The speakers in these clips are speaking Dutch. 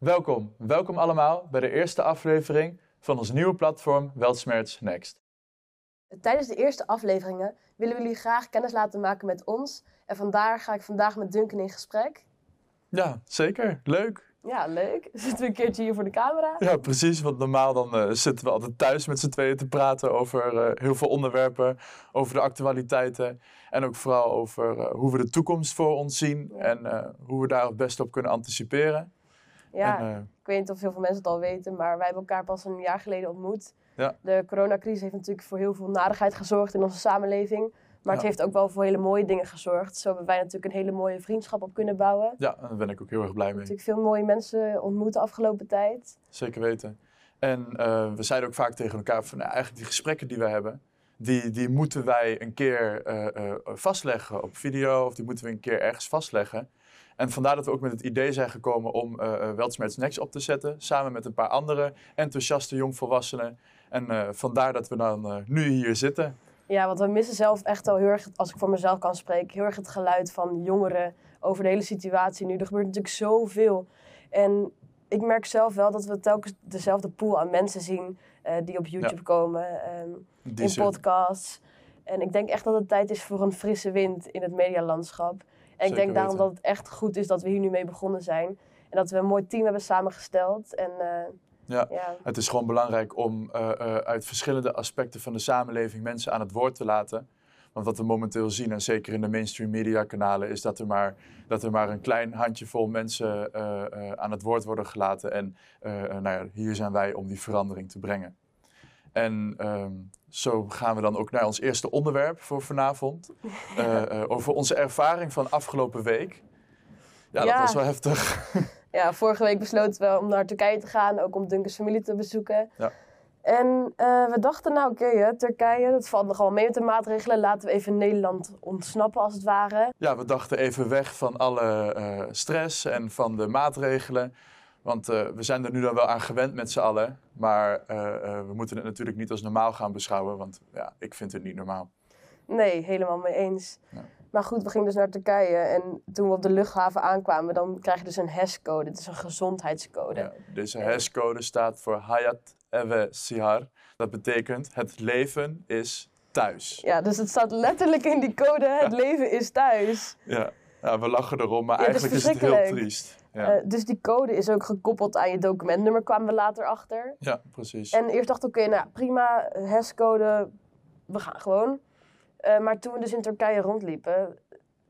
Welkom, welkom allemaal bij de eerste aflevering van ons nieuwe platform Weltsmerts Next. Tijdens de eerste afleveringen willen we jullie graag kennis laten maken met ons. En vandaar ga ik vandaag met Duncan in gesprek. Ja, zeker. Leuk. Ja, leuk. Zitten we een keertje hier voor de camera? Ja, precies. Want normaal dan eh, zitten we altijd thuis met z'n tweeën te praten over eh, heel veel onderwerpen, over de actualiteiten en ook vooral over eh, hoe we de toekomst voor ons zien en hoe we daar het beste op kunnen anticiperen. Ja, En, eh, ik weet niet of heel veel mensen het al weten, maar wij hebben elkaar pas een jaar geleden ontmoet. Ja. De coronacrisis heeft natuurlijk voor heel veel narigheid gezorgd in onze samenleving. Maar het heeft ook wel voor hele mooie dingen gezorgd. Zo hebben wij natuurlijk een hele mooie vriendschap op kunnen bouwen. ja, daar ben ik ook heel erg blij mee. Natuurlijk veel mooie mensen ontmoet de afgelopen tijd. Zeker weten. En eh, we zeiden ook vaak tegen elkaar van nou, eigenlijk die gesprekken die we hebben, die, die moeten wij een keer eh, eh, vastleggen op video of die moeten we een keer ergens vastleggen. En vandaar dat we ook met het idee zijn gekomen om uh, Next op te zetten, samen met een paar andere enthousiaste jongvolwassenen. En vandaar dat we dan nu hier zitten. Ja, want we missen zelf echt wel heel erg, als ik voor mezelf kan spreken, heel erg het geluid van jongeren over de hele situatie nu. Er gebeurt natuurlijk zoveel. En ik merk zelf wel dat we telkens dezelfde pool aan mensen zien die op YouTube Ja. komen, ehm, In podcasts. En ik denk echt dat het tijd is voor een frisse wind in het medialandschap. En ik denk daarom weten. dat het echt goed is dat we hier nu mee begonnen zijn. En dat we een mooi team hebben samengesteld. En eh, Ja. ja, Het is gewoon belangrijk om eh, eh, uit verschillende aspecten van de samenleving mensen aan het woord te laten. Want wat we momenteel zien, en zeker in de mainstream media kanalen, is dat er maar, dat er maar een klein handjevol mensen eh, eh, aan het woord worden gelaten. En eh, nou ja, hier zijn wij om die verandering te brengen. En ehm, zo gaan we dan ook naar ons eerste onderwerp voor vanavond. Over onze ervaring van afgelopen week. Ja, Ja. dat was wel heftig. ja, vorige week besloten we om naar Turkije te gaan, ook om Duncan's familie te bezoeken. Ja. En eh, we dachten, nou oké, Turkije, dat valt nog wel mee met de maatregelen. Laten we even Nederland ontsnappen als het ware. Ja, we dachten even weg van alle eh, stress en van de maatregelen. Want eh, we zijn er nu dan wel aan gewend met z'n allen. Maar we moeten het natuurlijk niet als normaal gaan beschouwen. Want ja, ik vind het niet normaal. Nee, helemaal mee eens. Ja. Maar goed, we gingen dus naar Turkije en toen we op de luchthaven aankwamen, dan krijg je dus een HES-code. Het is een gezondheidscode. Ja, deze HES-code staat voor Hayat Eve Sihar. Dat betekent het leven is thuis. Ja, dus het staat letterlijk in die code, het leven is thuis. Ja, ja we lachen erom, maar is eigenlijk is, het heel triest. Ja, Eh, dus die code is ook gekoppeld aan je documentnummer, kwamen we later achter. ja precies. En eerst dacht ik, oké, nou prima, HES-code, we gaan gewoon. Eh, maar toen we dus in Turkije rondliepen,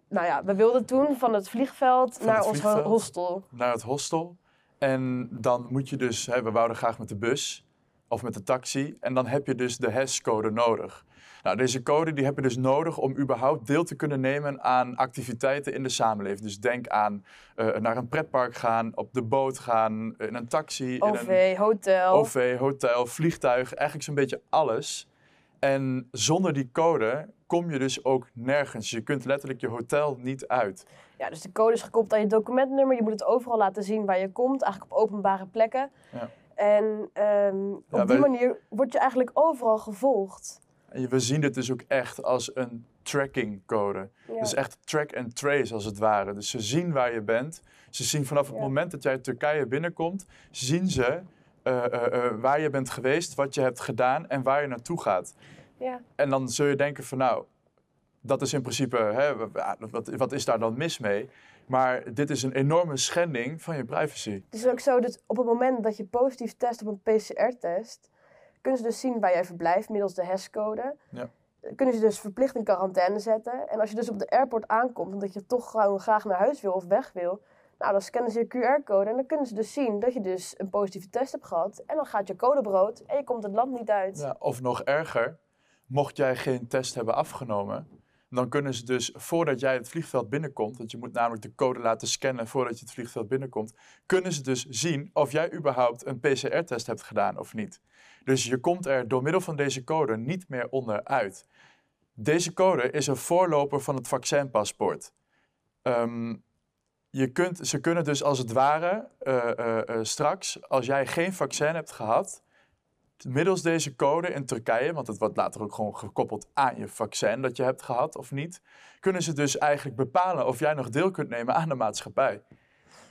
nou ja, we wilden toen van het vliegveld Van naar het ons vliegveld? hostel. naar het hostel. En dan moet je dus, hè, we wouden graag met de bus of met de taxi. En dan heb je dus de HES-code nodig. Nou, deze code die heb je dus nodig om überhaupt deel te kunnen nemen aan activiteiten in de samenleving. Dus denk aan eh, naar een pretpark gaan, op de boot gaan, in een taxi, in een OV, hotel. OV, hotel, vliegtuig, eigenlijk zo'n beetje alles. En zonder die code kom je dus ook nergens. Je kunt letterlijk je hotel niet uit. Ja, dus de code is gekoppeld aan je documentnummer. Je moet het overal laten zien waar je komt, eigenlijk op openbare plekken. Ja. En ehm, op Ja, die manier word je eigenlijk overal gevolgd. We zien dit dus ook echt als een trackingcode. Ja. Dus echt track and trace als het ware. Dus ze zien waar je bent. Ze zien vanaf het Ja. moment dat jij Turkije binnenkomt, zien ze eh, eh, eh, waar je bent geweest, wat je hebt gedaan en waar je naartoe gaat. Ja. En dan zul je denken van nou, dat is in principe, hè, wa- wat, wat is daar dan mis mee? Maar dit is een enorme schending van je privacy. Het is ook zo dat op het moment dat je positief test op een PCR-test, kunnen ze dus zien waar jij verblijft middels de HES-code. Ja. Kunnen ze dus verplicht in quarantaine zetten. En als je dus op de airport aankomt, omdat je toch gewoon graag naar huis wil of weg wil, nou, dan scannen ze je QR-code en dan kunnen ze dus zien dat je dus een positieve test hebt gehad. En dan gaat je code brood en je komt het land niet uit. Ja, of nog erger, mocht jij geen test hebben afgenomen, dan kunnen ze dus voordat jij het vliegveld binnenkomt, want je moet namelijk de code laten scannen voordat je het vliegveld binnenkomt, kunnen ze dus zien of jij überhaupt een PCR-test hebt gedaan of niet. Dus je komt er door middel van deze code niet meer onderuit. Deze code is een voorloper van het vaccinpaspoort. Ehm, je kunt, ze kunnen dus als het ware eh, eh, eh, straks, als jij geen vaccin hebt gehad, middels deze code in Turkije, want het wordt later ook gewoon gekoppeld aan je vaccin dat je hebt gehad of niet, kunnen ze dus eigenlijk bepalen of jij nog deel kunt nemen aan de maatschappij.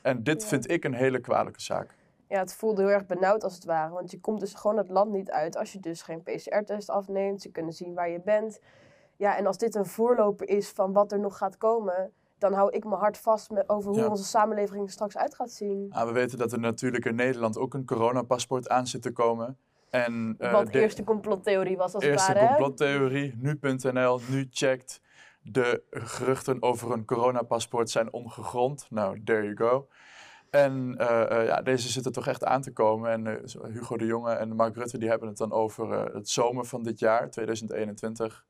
En dit Ja. vind ik een hele kwalijke zaak. Ja, het voelde heel erg benauwd als het ware. Want je komt dus gewoon het land niet uit als je dus geen PCR-test afneemt. Ze kunnen zien waar je bent. Ja, en als dit een voorloper is van wat er nog gaat komen, dan hou ik mijn hart vast met, over hoe Ja. onze samenleving er straks uit gaat zien. Ah, we weten dat er natuurlijk in Nederland ook een coronapaspoort aan zit te komen. En, eh, wat de eerste complottheorie was als eerste het ware. hè? complottheorie, nu.nl, nu checkt. De geruchten over een coronapaspoort zijn ongegrond. Nou, there you go. En eh, eh, ja, deze zitten toch echt aan te komen. En Hugo de Jonge en Mark Rutte die hebben het dan over het zomer van dit jaar, 2021.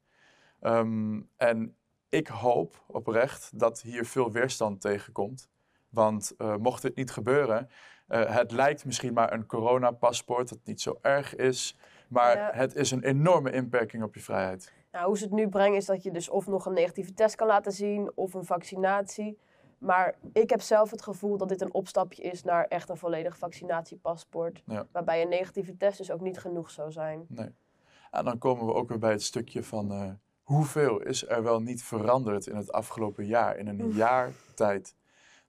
Ehm, en ik hoop oprecht dat hier veel weerstand tegenkomt. Want mocht dit niet gebeuren, eh, het lijkt misschien maar een coronapaspoort, dat niet zo erg is. Maar Ja. het is een enorme inperking op je vrijheid. Nou, hoe ze het nu brengen is dat je dus of nog een negatieve test kan laten zien of een vaccinatie. Maar ik heb zelf het gevoel dat dit een opstapje is naar echt een volledig vaccinatiepaspoort. Ja. Waarbij een negatieve test dus ook niet genoeg zou zijn. Nee. En dan komen we ook weer bij het stukje van eh, hoeveel is er wel niet veranderd in het afgelopen jaar, in een Oef. jaar tijd.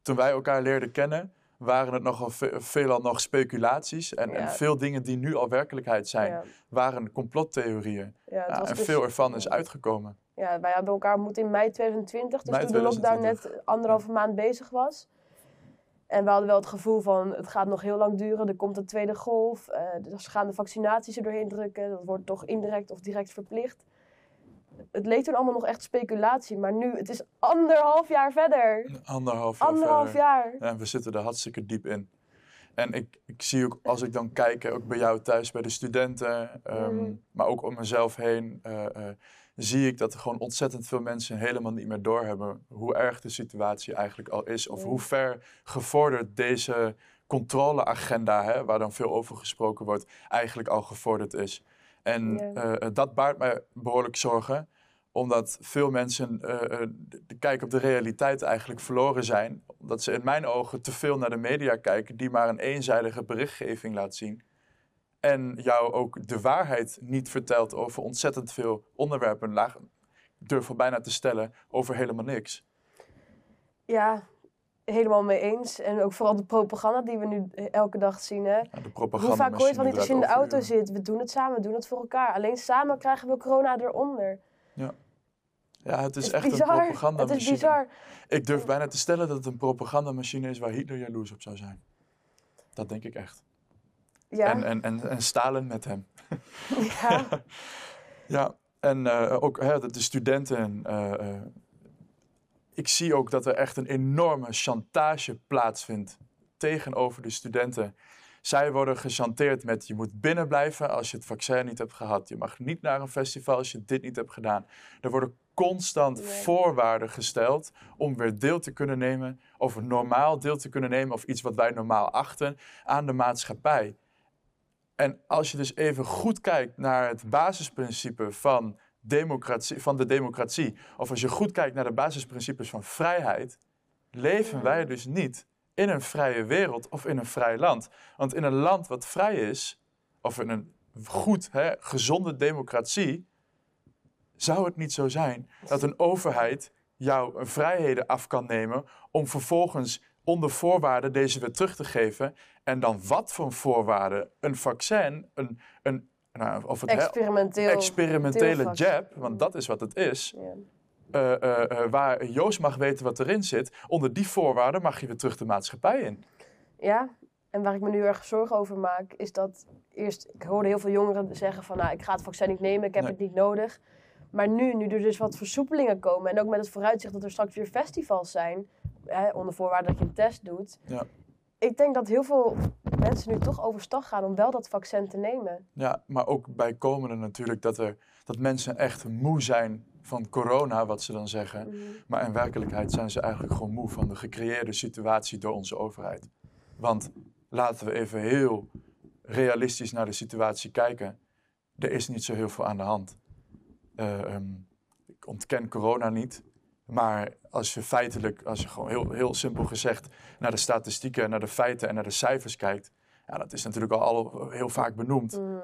Toen wij elkaar leerden kennen, waren het nogal ve- veelal nog speculaties. En, en veel dingen die nu al werkelijkheid zijn, Ja, waren complottheorieën. ja, en dus- veel ervan is uitgekomen. Ja, wij hebben elkaar ontmoet in mei 2020, dus Mei toen de lockdown 2020. net anderhalve maand bezig was. En we hadden wel het gevoel van, het gaat nog heel lang duren, er komt een tweede golf. dus gaan de vaccinaties er doorheen drukken, dat wordt toch indirect of direct verplicht. Het leek toen allemaal nog echt speculatie, maar nu, het is anderhalf jaar verder. Anderhalf jaar Anderhalf verder. jaar. Ja, we zitten er hartstikke diep in. En ik, ik zie ook, als ik dan kijk, ook bij jou thuis, bij de studenten, ehm, Mhm. maar ook om mezelf heen, eh, eh, zie ik dat er gewoon ontzettend veel mensen helemaal niet meer doorhebben hoe erg de situatie eigenlijk al is. Of hoe ver gevorderd deze controleagenda, hè, waar dan veel over gesproken wordt, eigenlijk al gevorderd is. En eh, eh, dat baart mij behoorlijk zorgen omdat veel mensen eh, de, kijk op de realiteit eigenlijk verloren zijn. Omdat ze in mijn ogen te veel naar de media kijken, die maar een eenzijdige berichtgeving laat zien. En jou ook de waarheid niet vertelt over ontzettend veel onderwerpen. Laag, ik durf wel bijna te stellen, over helemaal niks. Ja, helemaal mee eens. En ook vooral de propaganda die we nu elke dag zien. Hè? Nou, de propaganda Hoe vaak hoor je het wel niet als je in de auto zit? We doen het samen, we doen het voor elkaar. Alleen samen krijgen we corona eronder. Ja, het is, Het echt een Het propagandamachine. is bizar. Ik durf bijna te stellen dat het een propagandamachine is waar Hitler jaloers op zou zijn. Dat denk ik echt. Ja, En, en, en, en Stalin met hem. ja. Ja, en eh, ook hè, de, de studenten. eh, eh, ik zie ook dat er echt een enorme chantage plaatsvindt tegenover de studenten. Zij worden gechanteerd met je moet binnenblijven als je het vaccin niet hebt gehad. Je mag niet naar een festival als je dit niet hebt gedaan. Er worden constant voorwaarden gesteld om weer deel te kunnen nemen, of normaal deel te kunnen nemen, of iets wat wij normaal achten, aan de maatschappij. En als je dus even goed kijkt naar het basisprincipe van, democratie, van de democratie, of als je goed kijkt naar de basisprincipes van vrijheid, leven wij dus niet in een vrije wereld of in een vrij land. Want in een land wat vrij is, of in een goed, hè, gezonde democratie, zou het niet zo zijn dat een overheid jou vrijheden af kan nemen om vervolgens onder voorwaarden deze weer terug te geven. En dan wat voor voorwaarden? Een vaccin, een, een, nou, of het hè, Experimenteel. experimentele jab, want dat is wat het is. Ja. eh, eh, eh, waar Joost mag weten wat erin zit. Onder die voorwaarden mag je weer terug de maatschappij in. ja, en waar ik me nu erg zorgen over maak, is dat eerst, ik hoorde heel veel jongeren zeggen van, nou, ik ga het vaccin niet nemen, ik heb Nee. het niet nodig. Maar nu, nu er dus wat versoepelingen komen en ook met het vooruitzicht dat er straks weer festivals zijn, hè, onder voorwaarde dat je een test doet. Ja. Ik denk dat heel veel mensen nu toch overstag gaan om wel dat vaccin te nemen. Ja, maar ook bijkomende natuurlijk dat, er, dat mensen echt moe zijn van corona, wat ze dan zeggen. Mhm. Maar in werkelijkheid zijn ze eigenlijk gewoon moe van de gecreëerde situatie door onze overheid. Want laten we even heel realistisch naar de situatie kijken. Er is niet zo heel veel aan de hand. Eh, ehm, ik ontken corona niet. Maar als je feitelijk, als je gewoon heel, heel simpel gezegd naar de statistieken, naar de feiten en naar de cijfers kijkt. Ja, dat is natuurlijk al, al heel vaak benoemd. Mhm.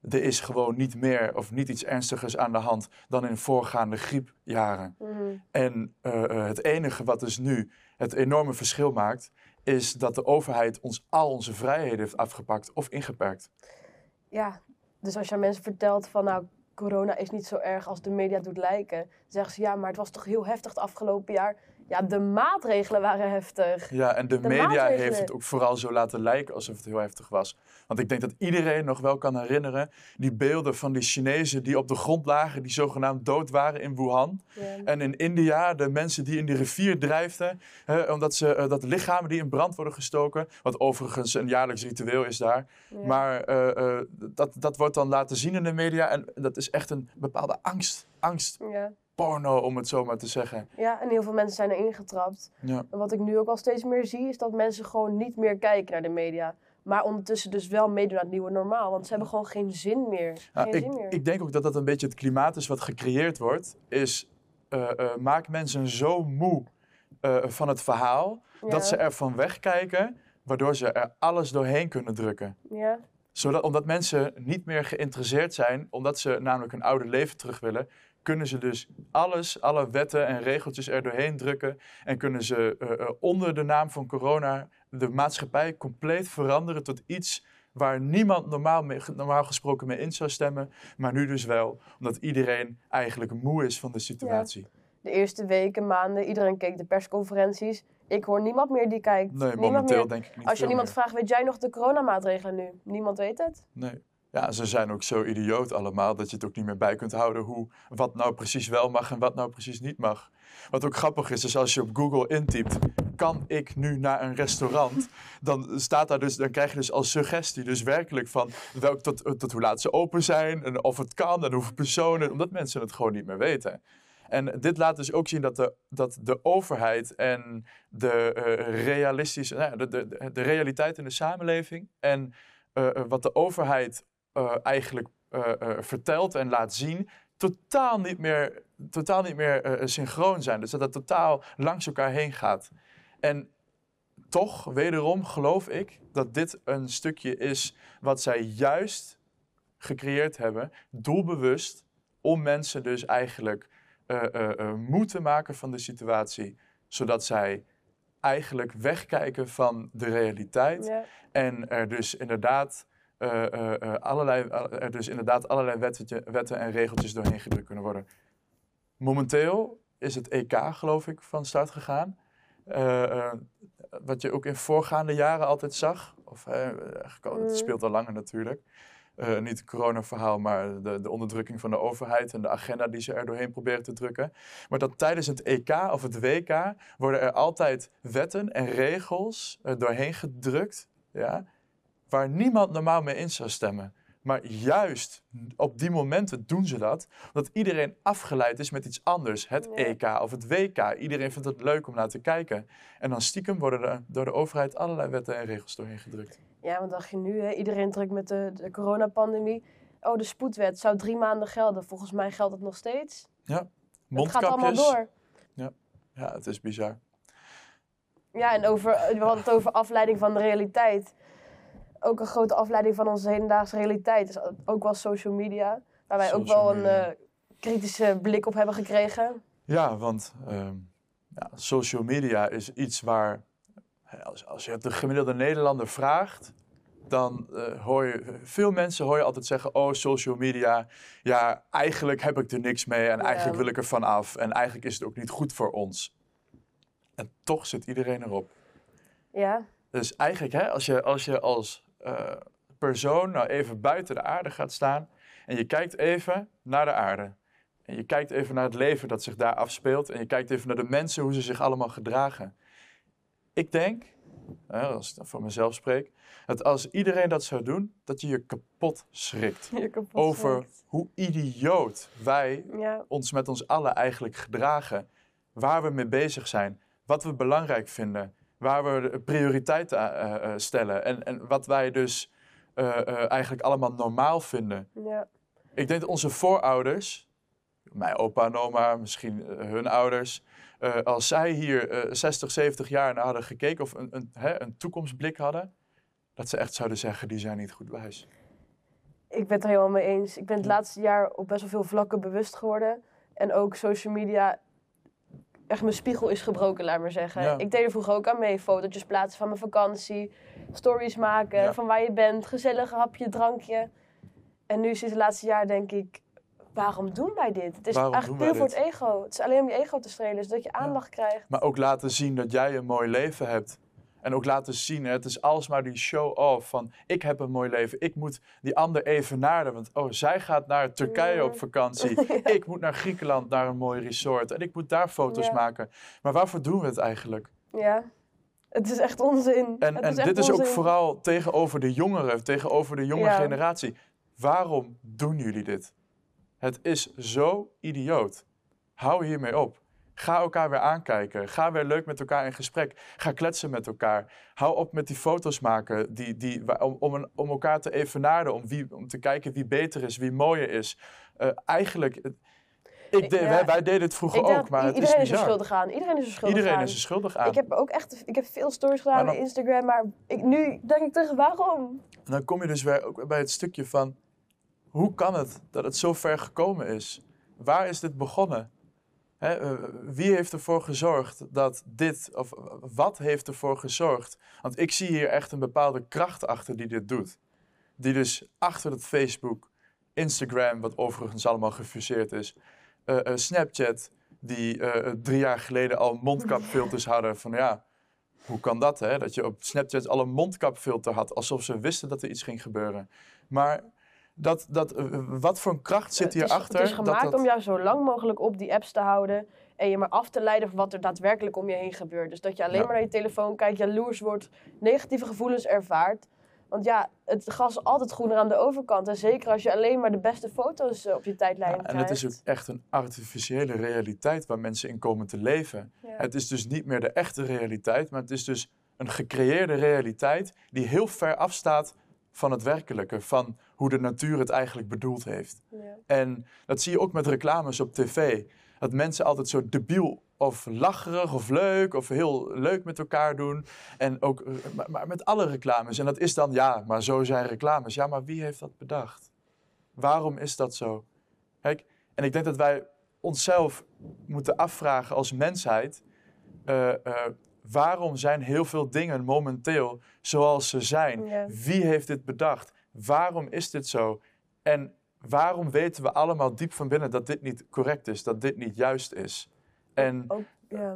Er is gewoon niet meer of niet iets ernstigers aan de hand dan in voorgaande griepjaren. Mhm. En eh, eh, het enige wat dus nu het enorme verschil maakt, is dat de overheid ons al onze vrijheden heeft afgepakt of ingeperkt. Ja, dus als je aan mensen vertelt van nou, corona is niet zo erg als de media doet lijken, zeggen ze ja, maar het was toch heel heftig het afgelopen jaar. Ja, de maatregelen waren heftig. Ja, en de, De media maatregelen. heeft het ook vooral zo laten lijken alsof het heel heftig was. Want ik denk dat iedereen nog wel kan herinneren die beelden van die Chinezen die op de grond lagen, die zogenaamd dood waren in Wuhan. En in India, de mensen die in die rivier drijfden, hè, omdat ze, eh, dat lichamen die in brand worden gestoken, wat overigens een jaarlijks ritueel is daar. Maar eh, eh, dat, dat wordt dan laten zien in de media en dat is echt een bepaalde angst. Angst, Ja. Porno om het zo maar te zeggen. ja, en heel veel mensen zijn erin getrapt. Ja. En wat ik nu ook al steeds meer zie, is dat mensen gewoon niet meer kijken naar de media. Maar ondertussen dus wel meedoen aan het nieuwe normaal. Want ze hebben gewoon geen zin meer. Ja, geen ik, zin meer. ik denk ook dat dat een beetje het klimaat is wat gecreëerd wordt. Is eh, maak mensen zo moe eh, van het verhaal dat Ja. ze ervan wegkijken, waardoor ze er alles doorheen kunnen drukken. Ja, Zodat, omdat mensen niet meer geïnteresseerd zijn, omdat ze namelijk hun oude leven terug willen, kunnen ze dus alles, alle wetten en regeltjes er doorheen drukken. En kunnen ze eh, eh, onder de naam van corona de maatschappij compleet veranderen tot iets waar niemand normaal, mee, normaal gesproken mee in zou stemmen. Maar nu dus wel, omdat iedereen eigenlijk moe is van de situatie. de eerste weken, maanden, iedereen keek de persconferenties. Ik hoor niemand meer die kijkt. Nee, niemand momenteel meer. denk ik niet Als je niemand meer. vraagt, weet jij nog de coronamaatregelen nu? Niemand weet het. Nee. Ja, ze zijn ook zo idioot allemaal dat je het ook niet meer bij kunt houden hoe, wat nou precies wel mag en wat nou precies niet mag. Wat ook grappig is, is als je op Google intypt, kan ik nu naar een restaurant? Dan, staat daar dus, dan krijg je dus als suggestie dus werkelijk van welk, tot, tot hoe laat ze open zijn en of het kan en hoeveel personen, omdat mensen het gewoon niet meer weten. En dit laat dus ook zien dat de, dat de overheid en de eh, realistische, nou de, de, de realiteit in de samenleving en eh, eh, wat de overheid eh, eigenlijk eh, eh, vertelt en laat zien, totaal niet meer, totaal niet meer synchroon zijn. Dus dat het totaal langs elkaar heen gaat. En toch, wederom, geloof ik dat dit een stukje is wat zij juist gecreëerd hebben, doelbewust, om mensen dus eigenlijk eh, moe te maken van de situatie, zodat zij eigenlijk wegkijken van de realiteit en er dus inderdaad, eh, eh, allerlei, er dus inderdaad allerlei wettetje- wetten en regeltjes doorheen gedrukt kunnen worden. Momenteel is het EK, geloof ik, van start gegaan. Wat je ook in voorgaande jaren altijd zag. Of, het Mm. speelt al langer natuurlijk. Niet het coronaverhaal, maar de, de onderdrukking van de overheid en de agenda die ze er doorheen proberen te drukken. Maar dat tijdens het EK of het WK worden er altijd wetten en regels doorheen gedrukt, ja, waar niemand normaal mee in zou stemmen. Maar juist op die momenten doen ze dat, omdat iedereen afgeleid is met iets anders. Het Ja. EK of het WK. Iedereen vindt het leuk om naar te kijken. En dan stiekem worden er door de overheid allerlei wetten en regels doorheen gedrukt. Ja, wat dacht je nu? Hè? Iedereen druk met de, de coronapandemie. Oh, de spoedwet zou drie maanden gelden. Volgens mij geldt het nog steeds. Het gaat allemaal Mondkapjes. door. Ja, het is bizar. Ja, en over, we hadden het over afleiding van de realiteit. Ook een grote afleiding van onze hedendaagse realiteit is ook wel social media. Waar wij ook wel een media. eh, kritische blik op hebben gekregen. Ja, want ehm, ja, social media is iets waar, als, als je het de gemiddelde Nederlander vraagt, dan eh, hoor je, veel mensen hoor je altijd zeggen, oh, social media, ja, eigenlijk heb ik er niks mee en Ja. eigenlijk wil ik er van af en eigenlijk is het ook niet goed voor ons. En toch zit iedereen erop. Ja, Dus eigenlijk, hè, als je als, je als eh, persoon nou even buiten de aarde gaat staan en je kijkt even naar de aarde. En je kijkt even naar het leven dat zich daar afspeelt en je kijkt even naar de mensen, hoe ze zich allemaal gedragen. Ik denk, als ik dan voor mezelf spreek, dat als iedereen dat zou doen, dat je je kapot schrikt. je kapot Over schrikt. hoe idioot wij Ja, ons met ons allen eigenlijk gedragen. Waar we mee bezig zijn. Wat we belangrijk vinden. Waar we prioriteiten eh, eh, stellen. En, en wat wij dus eh, eh, eigenlijk allemaal normaal vinden. ja, Ik denk dat onze voorouders, mijn opa en oma, misschien eh, hun ouders, eh, als zij hier eh 60, 70 jaar naar hadden gekeken of een, een, hè, een toekomstblik hadden, dat ze echt zouden zeggen, die zijn niet goed wijs. ik ben het er helemaal mee eens. Ik ben het laatste jaar op best wel veel vlakken bewust geworden. En ook social media echt mijn spiegel is gebroken, laat maar zeggen. Ja. Ik deed er vroeger ook aan mee. Fotootjes plaatsen van mijn vakantie. Stories maken Ja. van waar je bent. Gezellig hapje, drankje. En nu sinds het laatste jaar denk ik... Waarom doen wij dit? Het is Waarom eigenlijk puur voor het ego. Het is alleen om je ego te strelen, zodat je aandacht krijgt. Maar ook laten zien dat jij een mooi leven hebt. En ook laten zien, het is alsmaar die show-off van ik heb een mooi leven. Ik moet die ander evenaren. Want oh, zij gaat naar Turkije op vakantie. Ik moet naar Griekenland, naar een mooi resort. En ik moet daar foto's Ja. maken. Maar waarvoor doen we het eigenlijk? Ja. Het is echt onzin. En, Het en echt dit is ook vooral tegenover de jongeren, tegenover de jonge generatie. Waarom doen jullie dit? Het is zo idioot. Hou hiermee op. Ga elkaar weer aankijken. Ga weer leuk met elkaar in gesprek. Ga kletsen met elkaar. Hou op met die foto's maken die, die, om, om, om elkaar te evenaren. Om, wie, om te kijken wie beter is, wie mooier is. Eh, eigenlijk, ik Ik- de- ja. wij, wij deden het vroeger denk ook, maar het is iedereen is er bizar. schuldig aan. Iedereen is er schuldig Iedereen aan. is er schuldig aan. Ik heb ook echt ik heb veel stories gedaan op Instagram, maar ik, nu denk ik terug, waarom? En dan kom je dus weer ook bij het stukje van... Hoe kan het dat het zo ver gekomen is? Waar is dit begonnen? Hè, eh, wie heeft ervoor gezorgd dat dit... Of wat heeft ervoor gezorgd? Want ik zie hier echt een bepaalde kracht achter die dit doet. Die dus achter het Facebook, Instagram... wat overigens allemaal gefuseerd is... eh, eh, Snapchat, die drie jaar geleden al mondkapfilters hadden... van ja, hoe kan dat, hè? Dat je op Snapchat al een mondkapfilter had, alsof ze wisten dat er iets ging gebeuren. Maar dat, dat, eh, wat voor een kracht zit het, is, hierachter? het is gemaakt dat, dat, om jou zo lang mogelijk op die apps te houden en je maar af te leiden van wat er daadwerkelijk om je heen gebeurt. Dus dat je alleen Ja. maar naar je telefoon kijkt, jaloers wordt, negatieve gevoelens ervaart. Want ja, het gras is altijd groener aan de overkant. En zeker als je alleen maar de beste foto's eh, op je tijdlijn Ja, en het is ook echt een artificiële realiteit waar mensen in komen te leven. Ja. Het is dus niet meer de echte realiteit, maar het is dus een gecreëerde realiteit die heel ver afstaat van het werkelijke, van hoe de natuur het eigenlijk bedoeld heeft. Ja. En dat zie je ook met reclames op tv. Dat mensen altijd zo debiel of lacherig of leuk of heel leuk met elkaar doen. En ook maar, maar met alle reclames. En dat is dan, ja, maar zo zijn reclames. Ja, maar wie heeft dat bedacht? Waarom is dat zo? Kijk, en ik denk dat wij onszelf moeten afvragen als mensheid. eh, eh, waarom zijn heel veel dingen momenteel zoals ze zijn? Ja. Wie heeft dit bedacht? Waarom is dit zo? En waarom weten we allemaal diep van binnen dat dit niet correct is, dat dit niet juist is? En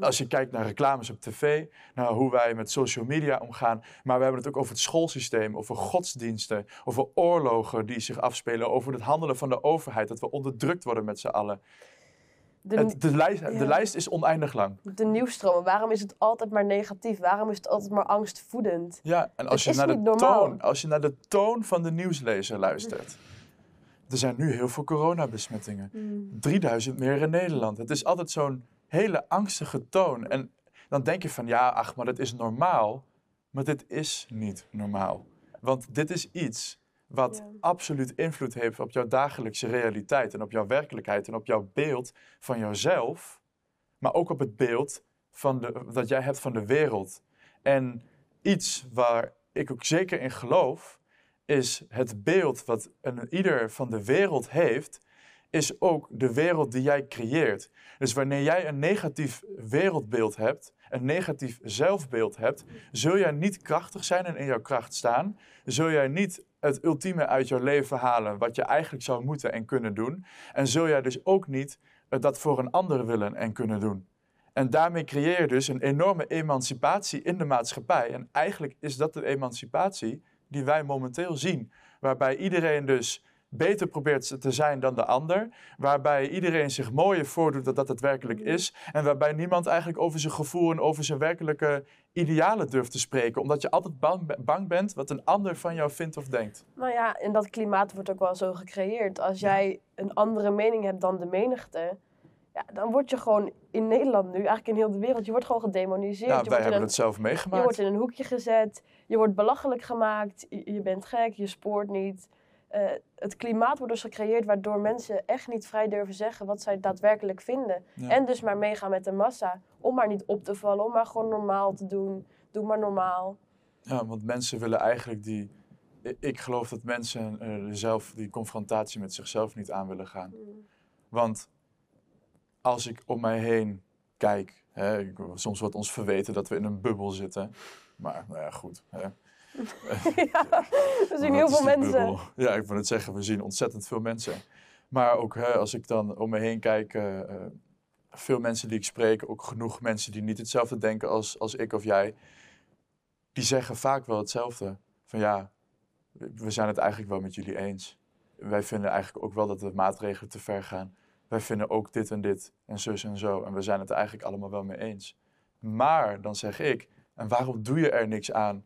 als je kijkt naar reclames op tv, naar hoe wij met social media omgaan, maar we hebben het ook over het schoolsysteem, over godsdiensten, over oorlogen die zich afspelen, over het handelen van de overheid, dat we onderdrukt worden met z'n allen. De, de, lijst, ja. de lijst is oneindig lang. de nieuwstromen, waarom is het altijd maar negatief? Waarom is het altijd maar angstvoedend? Ja, en als je, naar de normaal. toon, als je naar de toon van de nieuwslezer luistert. Er zijn nu heel veel coronabesmettingen. 3000 meer in Nederland. Het is altijd zo'n hele angstige toon. En dan denk je van ja, ach, maar dat is normaal. Maar dit is niet normaal. Want dit is iets wat Ja. absoluut invloed heeft op jouw dagelijkse realiteit en op jouw werkelijkheid en op jouw beeld van jouzelf, maar ook op het beeld van de, dat jij hebt van de wereld. En iets waar ik ook zeker in geloof, is het beeld wat een ieder van de wereld heeft, is ook de wereld die jij creëert. Dus wanneer jij een negatief wereldbeeld hebt, een negatief zelfbeeld hebt, zul jij niet krachtig zijn en in jouw kracht staan. Zul jij niet het ultieme uit jouw leven halen, wat je eigenlijk zou moeten en kunnen doen. En zul jij dus ook niet dat voor een ander willen en kunnen doen. En daarmee creëer je dus een enorme emancipatie in de maatschappij. En eigenlijk is dat de emancipatie die wij momenteel zien. Waarbij iedereen dus beter probeert te zijn dan de ander. Waarbij iedereen zich mooier voordoet dan dat het werkelijk is. En waarbij niemand eigenlijk over zijn gevoel en over zijn werkelijke idealen durft te spreken. Omdat je altijd bang, bang bent wat een ander van jou vindt of denkt. Nou ja, en dat klimaat wordt ook wel zo gecreëerd. Als jij een andere mening hebt dan de menigte, ja, dan word je gewoon in Nederland nu, eigenlijk in heel de wereld, je wordt gewoon gedemoniseerd. Je wij hebben een, het zelf je wordt meegemaakt. in een hoekje gezet, je wordt belachelijk gemaakt, je, je bent gek, je spoort niet. Eh, het klimaat wordt dus gecreëerd waardoor mensen echt niet vrij durven zeggen wat zij daadwerkelijk vinden. Ja. En dus maar meegaan met de massa, om maar niet op te vallen, om maar gewoon normaal te doen. Doe maar normaal. Ja, want mensen willen eigenlijk die. Ik geloof dat mensen eh, zelf die confrontatie met zichzelf niet aan willen gaan. Want als ik om mij heen kijk, Hè, soms wordt ons verweten dat we in een bubbel zitten. Maar, nou ja, goed. Hè. ja, Maar zien heel veel mensen. Ja, ik wil het zeggen, we zien ontzettend veel mensen. Maar ook hè, als ik dan om me heen kijk, eh, eh, veel mensen die ik spreek, ook genoeg mensen die niet hetzelfde denken als, als ik of jij, die zeggen vaak wel hetzelfde. Van ja, we zijn het eigenlijk wel met jullie eens. Wij vinden eigenlijk ook wel dat de maatregelen te ver gaan. Wij vinden ook dit en dit en zus en zo. En we zijn het eigenlijk allemaal wel mee eens. Maar dan zeg ik, en waarom doe je er niks aan?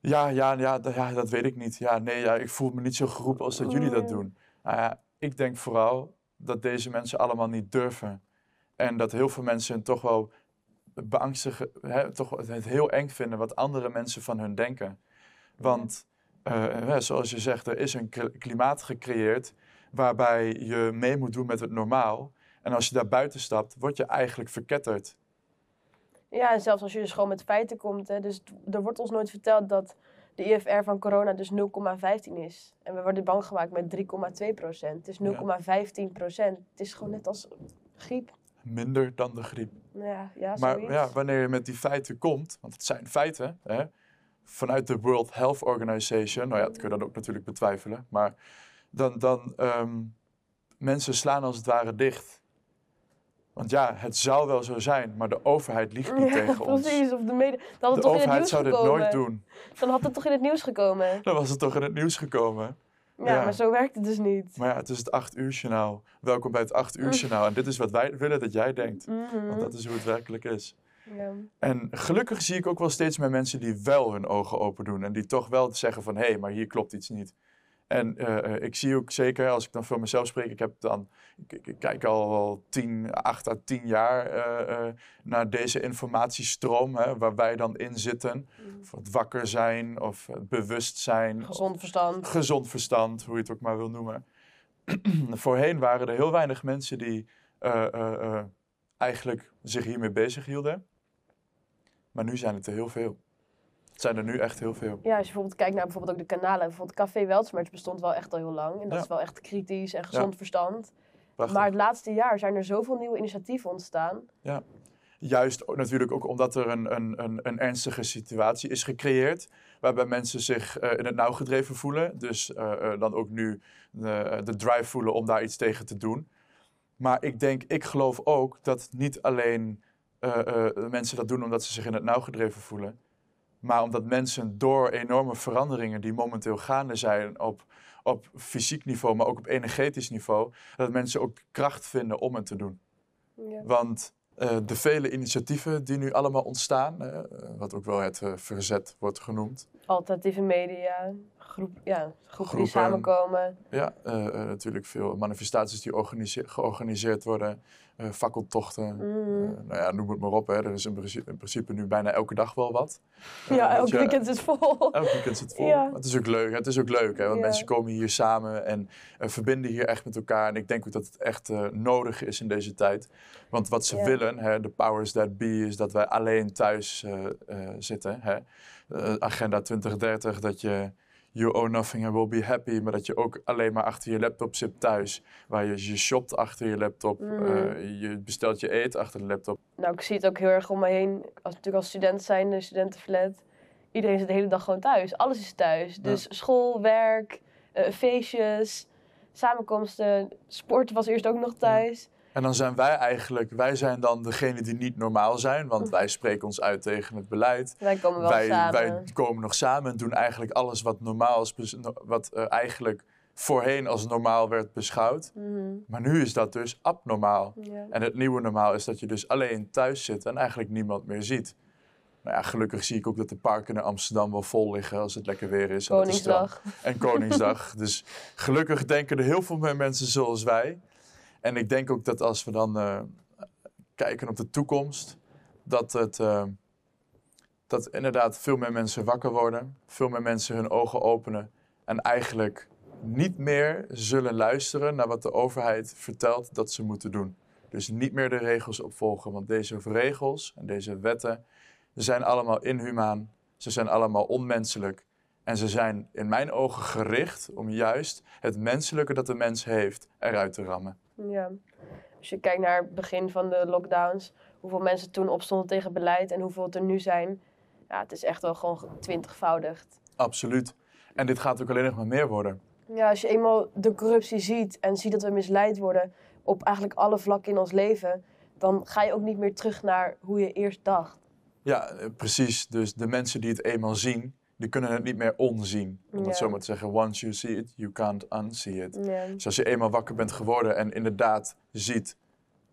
Ja, ja, ja, ja, dat weet ik niet. Ja, nee, ja, ik voel me niet zo geroepen als dat jullie dat Nee. doen. Nou ik denk vooral dat deze mensen allemaal niet durven. En dat heel veel mensen toch wel beangstigen, hè, toch het heel eng vinden wat andere mensen van hun denken. Want eh, zoals je zegt, er is een klimaat gecreëerd waarbij je mee moet doen met het normaal. En als je daar buiten stapt, word je eigenlijk verketterd. Ja, en zelfs als je dus gewoon met feiten komt. Hè, dus er wordt ons nooit verteld dat de IFR van corona dus 0,15 is. En we worden bang gemaakt met 3,2 procent. Het is 0,15 procent. Het is gewoon net als griep. Minder dan de griep. Ja, ja Maar zoiets. ja, wanneer je met die feiten komt, want het zijn feiten, hè, vanuit de World Health Organization, nou ja, dat kun je dan ook natuurlijk betwijfelen, maar dan, dan ehm, mensen slaan als het ware dicht. Want ja, het zou wel zo zijn, maar de overheid liegt niet Ja, tegen ons. precies. Of de mede... Dan had De het toch in het overheid nieuws zou dit nooit doen. Dan had het toch in het nieuws gekomen. Dan was het toch in het nieuws gekomen. Ja, Ja. maar zo werkt het dus niet. Maar ja, het is het 8 uur journaal. Welkom bij het 8 uur journaal. En dit is wat wij willen dat jij denkt. Mhm. Want dat is hoe het werkelijk is. Ja. En gelukkig zie ik ook wel steeds meer mensen die wel hun ogen open doen. En die toch wel zeggen van, hé, hey, maar hier klopt iets niet. En eh, eh, ik zie ook zeker, als ik dan voor mezelf spreek, ik heb dan, ik, kijk al wel 10, 8 à 10 jaar eh, naar deze informatiestroom, hè, waar wij dan in zitten. Of het wakker zijn, of het bewust zijn, Gezond verstand. gezond verstand, hoe je het ook maar wil noemen. Voorheen waren er heel weinig mensen die eigenlijk zich hiermee bezig hielden. Maar nu zijn het er heel veel. Het zijn er nu echt heel veel. Ja, als je bijvoorbeeld kijkt naar bijvoorbeeld ook de kanalen. Bijvoorbeeld Café Weltsmerts bestond wel echt al heel lang. En dat Ja. is wel echt kritisch en gezond verstand. Prachtig. Maar het laatste jaar zijn er zoveel nieuwe initiatieven ontstaan. Juist ook, natuurlijk ook omdat er een, een, een, een ernstige situatie is gecreëerd. Waarbij mensen zich eh, in het nauw gedreven voelen. Dus eh, eh, dan ook nu de, de drive voelen om daar iets tegen te doen. Maar ik denk, ik geloof ook dat niet alleen mensen dat doen omdat ze zich in het nauw gedreven voelen. Maar omdat mensen door enorme veranderingen die momenteel gaande zijn op, op fysiek niveau, maar ook op energetisch niveau, dat mensen ook kracht vinden om het te doen. Ja. Want eh, de vele initiatieven die nu allemaal ontstaan, eh, wat ook wel het eh, verzet wordt genoemd. Alternatieve media, groep, ja, groepen die samenkomen. Ja, eh, eh, natuurlijk veel manifestaties die organise- georganiseerd worden, eh, fakkeltochten. Mhm. nou ja, noem het maar op. Hè. Er is in principe, in principe nu bijna elke dag wel wat. Ja, elke je, weekend is het vol. Elk weekend zit vol. Ja. Maar Het is ook leuk. Het is ook leuk, hè, want Ja. mensen komen hier samen en verbinden hier echt met elkaar. En ik denk ook dat het echt nodig is in deze tijd. Want wat ze Ja. willen, hè, de powers that be, is dat wij alleen thuis zitten. Hè. Eh, Agenda 2030, dat je you own nothing and will be happy, maar dat je ook alleen maar achter je laptop zit thuis. Waar je, je shopt achter je laptop, Mhm. eh, je bestelt je eten achter de laptop. Nou, ik zie het ook heel erg om me heen. Als, natuurlijk als student zijn, de studentenflat. Iedereen zit de hele dag gewoon thuis. Alles is thuis. Dus school, werk, eh, feestjes, samenkomsten. Sport was eerst ook nog thuis. En dan zijn wij eigenlijk, wij zijn dan degene die niet normaal zijn, want wij spreken ons uit tegen het beleid. Wij komen wel Wij, samen. wij komen nog samen en doen eigenlijk alles wat normaal is, wat eh, eigenlijk voorheen als normaal werd beschouwd. Mhm, Maar nu is dat dus abnormaal. En het nieuwe normaal is dat je dus alleen thuis zit en eigenlijk niemand meer ziet. Nou ja, gelukkig zie ik ook dat de parken in Amsterdam wel vol liggen als het lekker weer is. En Koningsdag. en Koningsdag. dus gelukkig denken er heel veel meer mensen zoals wij. En ik denk ook dat als we dan eh, kijken op de toekomst, dat het eh, dat inderdaad veel meer mensen wakker worden, veel meer mensen hun ogen openen en eigenlijk niet meer zullen luisteren naar wat de overheid vertelt dat ze moeten doen. Dus niet meer de regels opvolgen, want deze regels en deze wetten zijn allemaal inhumaan, ze zijn allemaal onmenselijk en ze zijn in mijn ogen gericht om juist het menselijke dat de mens heeft eruit te rammen. Ja. Als je kijkt naar het begin van de lockdowns, hoeveel mensen toen opstonden tegen beleid en hoeveel het er nu zijn. Ja, het is echt wel gewoon twintigvoudigd. Absoluut. En dit gaat ook alleen nog maar meer worden. Ja, als je eenmaal de corruptie ziet en ziet dat we misleid worden op eigenlijk alle vlakken in ons leven, dan ga je ook niet meer terug naar hoe je eerst dacht. Ja, eh, precies. Dus de mensen die het eenmaal zien, die kunnen het niet meer onzien. Om het zo maar te zeggen. Once you see it, you can't unsee it. Dus als je eenmaal wakker bent geworden en inderdaad ziet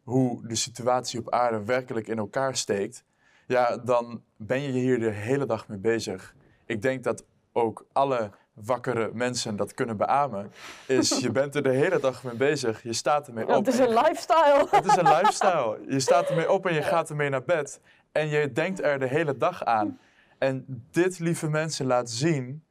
hoe de situatie op aarde werkelijk in elkaar steekt, ja, dan ben je hier de hele dag mee bezig. Ik denk dat ook alle wakkere mensen dat kunnen beamen. Is je bent er de hele dag mee bezig, je staat ermee op. het is een lifestyle. Het is een lifestyle. Je staat ermee op en je gaat ermee naar bed. En je denkt er de hele dag aan. En dit, lieve mensen, laat zien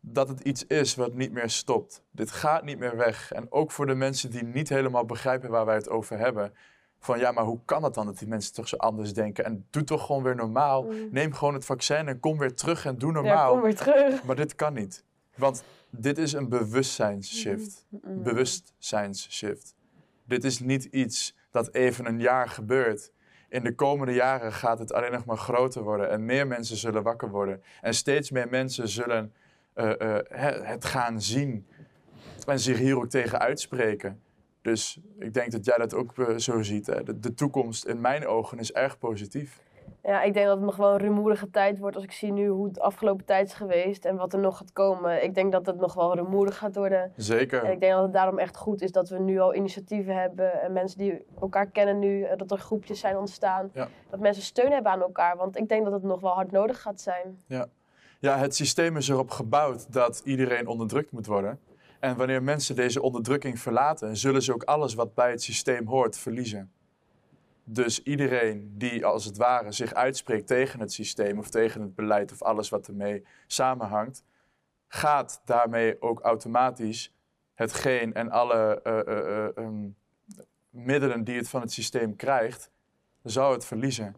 dat het iets is wat niet meer stopt. Dit gaat niet meer weg. En ook voor de mensen die niet helemaal begrijpen waar wij het over hebben. Van ja, maar hoe kan het dan dat die mensen toch zo anders denken? En doe toch gewoon weer normaal. Neem gewoon het vaccin en kom weer terug en doe Ja, normaal. kom weer terug. Maar dit kan niet. Want dit is een bewustzijnsshift. Bewustzijnsshift. Dit is niet iets dat even een jaar gebeurt. In de komende jaren gaat het alleen nog maar groter worden. En meer mensen zullen wakker worden. En steeds meer mensen zullen eh, eh, he- het gaan zien. En zich hier ook tegen uitspreken. Dus ik denk dat jij dat ook eh, zo ziet. Hè. De toekomst in mijn ogen is erg positief. Ja, ik denk dat het nog wel een rumoerige tijd wordt als ik zie nu hoe het afgelopen tijd is geweest en wat er nog gaat komen. Ik denk dat het nog wel rumoerig gaat worden. Zeker. En ik denk dat het daarom echt goed is dat we nu al initiatieven hebben en mensen die elkaar kennen nu, eh, dat er groepjes zijn ontstaan. Ja. Dat mensen steun hebben aan elkaar, want ik denk dat het nog wel hard nodig gaat zijn. Ja, het systeem is erop gebouwd dat iedereen onderdrukt moet worden. En wanneer mensen deze onderdrukking verlaten, zullen ze ook alles wat bij het systeem hoort verliezen. Dus iedereen die als het ware zich uitspreekt tegen het systeem of tegen het beleid of alles wat ermee samenhangt, gaat daarmee ook automatisch hetgeen en alle eh, eh, eh, ehm, middelen die het van het systeem krijgt, zou het verliezen.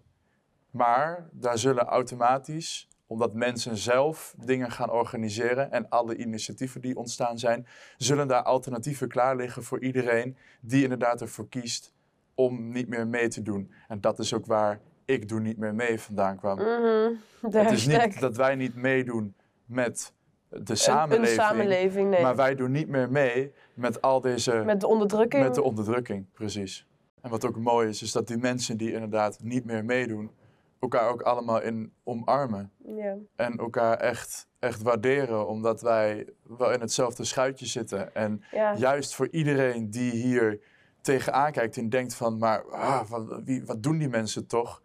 Maar daar zullen automatisch, omdat mensen zelf dingen gaan organiseren en alle initiatieven die ontstaan zijn, zullen daar alternatieven klaar liggen voor iedereen die inderdaad ervoor kiest om niet meer mee te doen. En dat is ook waar ik doe niet meer mee vandaan kwam. De Het is niet dat wij niet meedoen met de samenleving, Een samenleving, nee. maar wij doen niet meer mee met al deze Met de onderdrukking. met de onderdrukking, precies. En wat ook mooi is, is dat die mensen die inderdaad niet meer meedoen, elkaar ook allemaal in omarmen. En elkaar echt, echt waarderen, omdat wij wel in hetzelfde schuitje zitten. En juist voor iedereen die hier tegenaan kijkt en denkt van, maar ah, wat, wie, wat doen die mensen toch?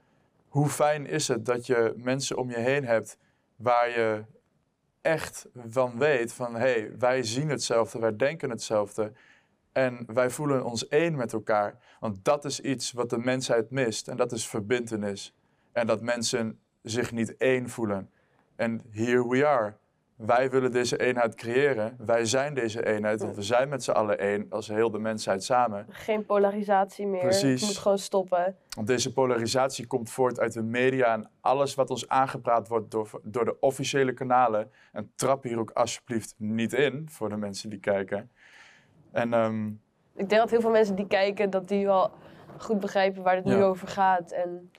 Hoe fijn is het dat je mensen om je heen hebt waar je echt van weet van, hé, hey, wij zien hetzelfde, wij denken hetzelfde. En wij voelen ons één met elkaar. Want dat is iets wat de mensheid mist. En dat is verbintenis. En dat mensen zich niet één voelen. En here we are. Wij willen deze eenheid creëren. Wij zijn deze eenheid. Want we zijn met z'n allen één als heel de mensheid samen. Geen polarisatie meer. Precies. Het moet gewoon stoppen. Want deze polarisatie komt voort uit de media en alles wat ons aangepraat wordt door, door de officiële kanalen. En trap hier ook alsjeblieft niet in voor de mensen die kijken. En ehm, Ik denk dat heel veel mensen die kijken, dat die wel goed begrijpen waar het nu over gaat. En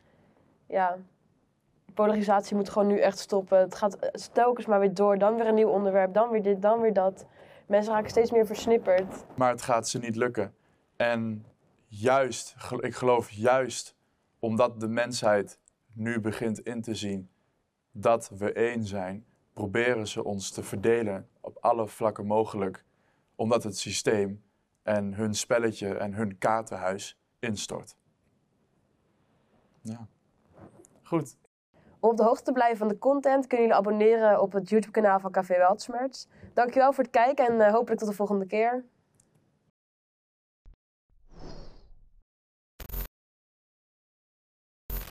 ja, polarisatie moet gewoon nu echt stoppen. Het gaat telkens maar weer door. Dan weer een nieuw onderwerp, dan weer dit, dan weer dat. Mensen raken steeds meer versnipperd. maar het gaat ze niet lukken. En juist, ik geloof juist omdat de mensheid nu begint in te zien dat we één zijn, proberen ze ons te verdelen op alle vlakken mogelijk. Omdat het systeem en hun spelletje en hun kaartenhuis instort. Ja. Goed. Om op de hoogte te blijven van de content kunnen jullie abonneren op het YouTube kanaal van Café Weltsmerts. Dankjewel voor het kijken en eh, hopelijk tot de volgende keer.